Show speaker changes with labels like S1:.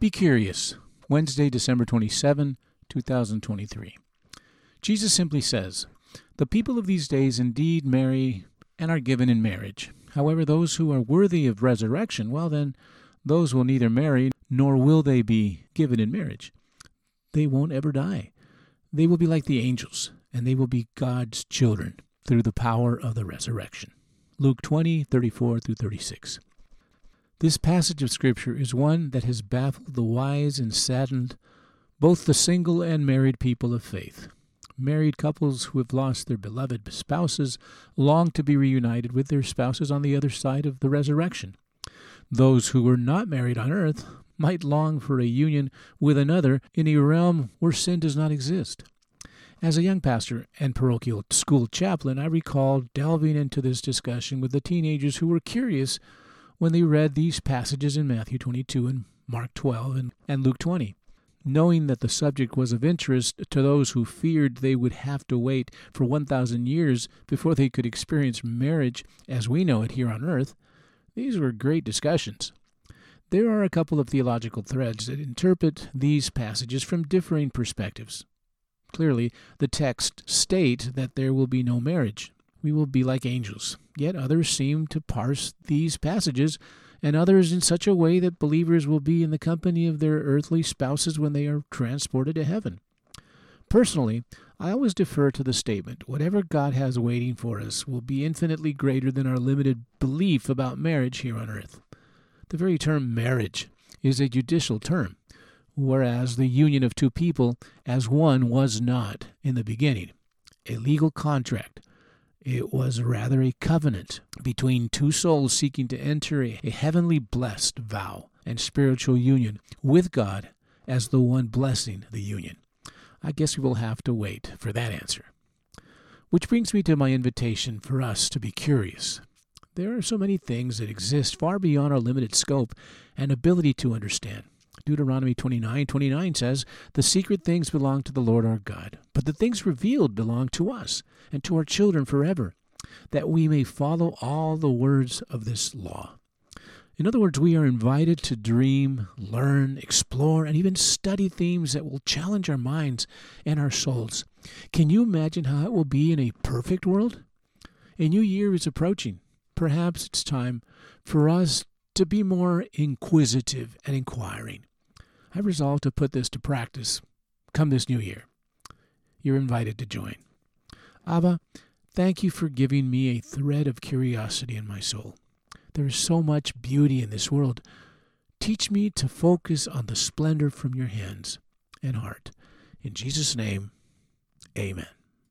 S1: Be curious. Wednesday, December 27, 2023. Jesus simply says, The people of these days indeed marry and are given in marriage. However, those who are worthy of resurrection, well, then, those will neither marry nor will they be given in marriage. They won't ever die. They will be like the angels, and they will be God's children through the power of the resurrection. Luke 20, 34 through 36. This passage of Scripture is one that has baffled the wise and saddened both the single and married people of faith. Married couples who have lost their beloved spouses long to be reunited with their spouses on the other side of the resurrection. Those who were not married on earth might long for a union with another in a realm where sin does not exist. As a young pastor and parochial school chaplain, I recall delving into this discussion with the teenagers who were curious when they read these passages in Matthew 22 and Mark 12 and, and Luke 20. Knowing that the subject was of interest to those who feared they would have to wait for 1,000 years before they could experience marriage as we know it here on earth, these were great discussions. There are a couple of theological threads that interpret these passages from differing perspectives. Clearly, the text state that there will be no marriage. We will be like angels. Yet others seem to parse these passages and others in such a way that believers will be in the company of their earthly spouses when they are transported to heaven. Personally, I always defer to the statement whatever God has waiting for us will be infinitely greater than our limited belief about marriage here on earth. The very term marriage is a judicial term, whereas the union of two people as one was not in the beginning. A legal contract it was rather a covenant between two souls seeking to enter a, heavenly blessed vow and spiritual union with God as the one blessing the union. I guess we will have to wait for that answer. Which brings me to my invitation for us to be curious. There are so many things that exist far beyond our limited scope and ability to understand. Deuteronomy 29 29 says, The secret things belong to the Lord our God, but the things revealed belong to us and to our children forever, that we may follow all the words of this law. In other words, we are invited to dream, learn, explore, and even study themes that will challenge our minds and our souls. Can you imagine how it will be in a perfect world? A new year is approaching. Perhaps it's time for us to be more inquisitive and inquiring. I resolved to put this to practice come this new year. You're invited to join. Abba, thank you for giving me a thread of curiosity in my soul. There is so much beauty in this world. Teach me to focus on the splendor from your hands and heart. In Jesus' name, amen.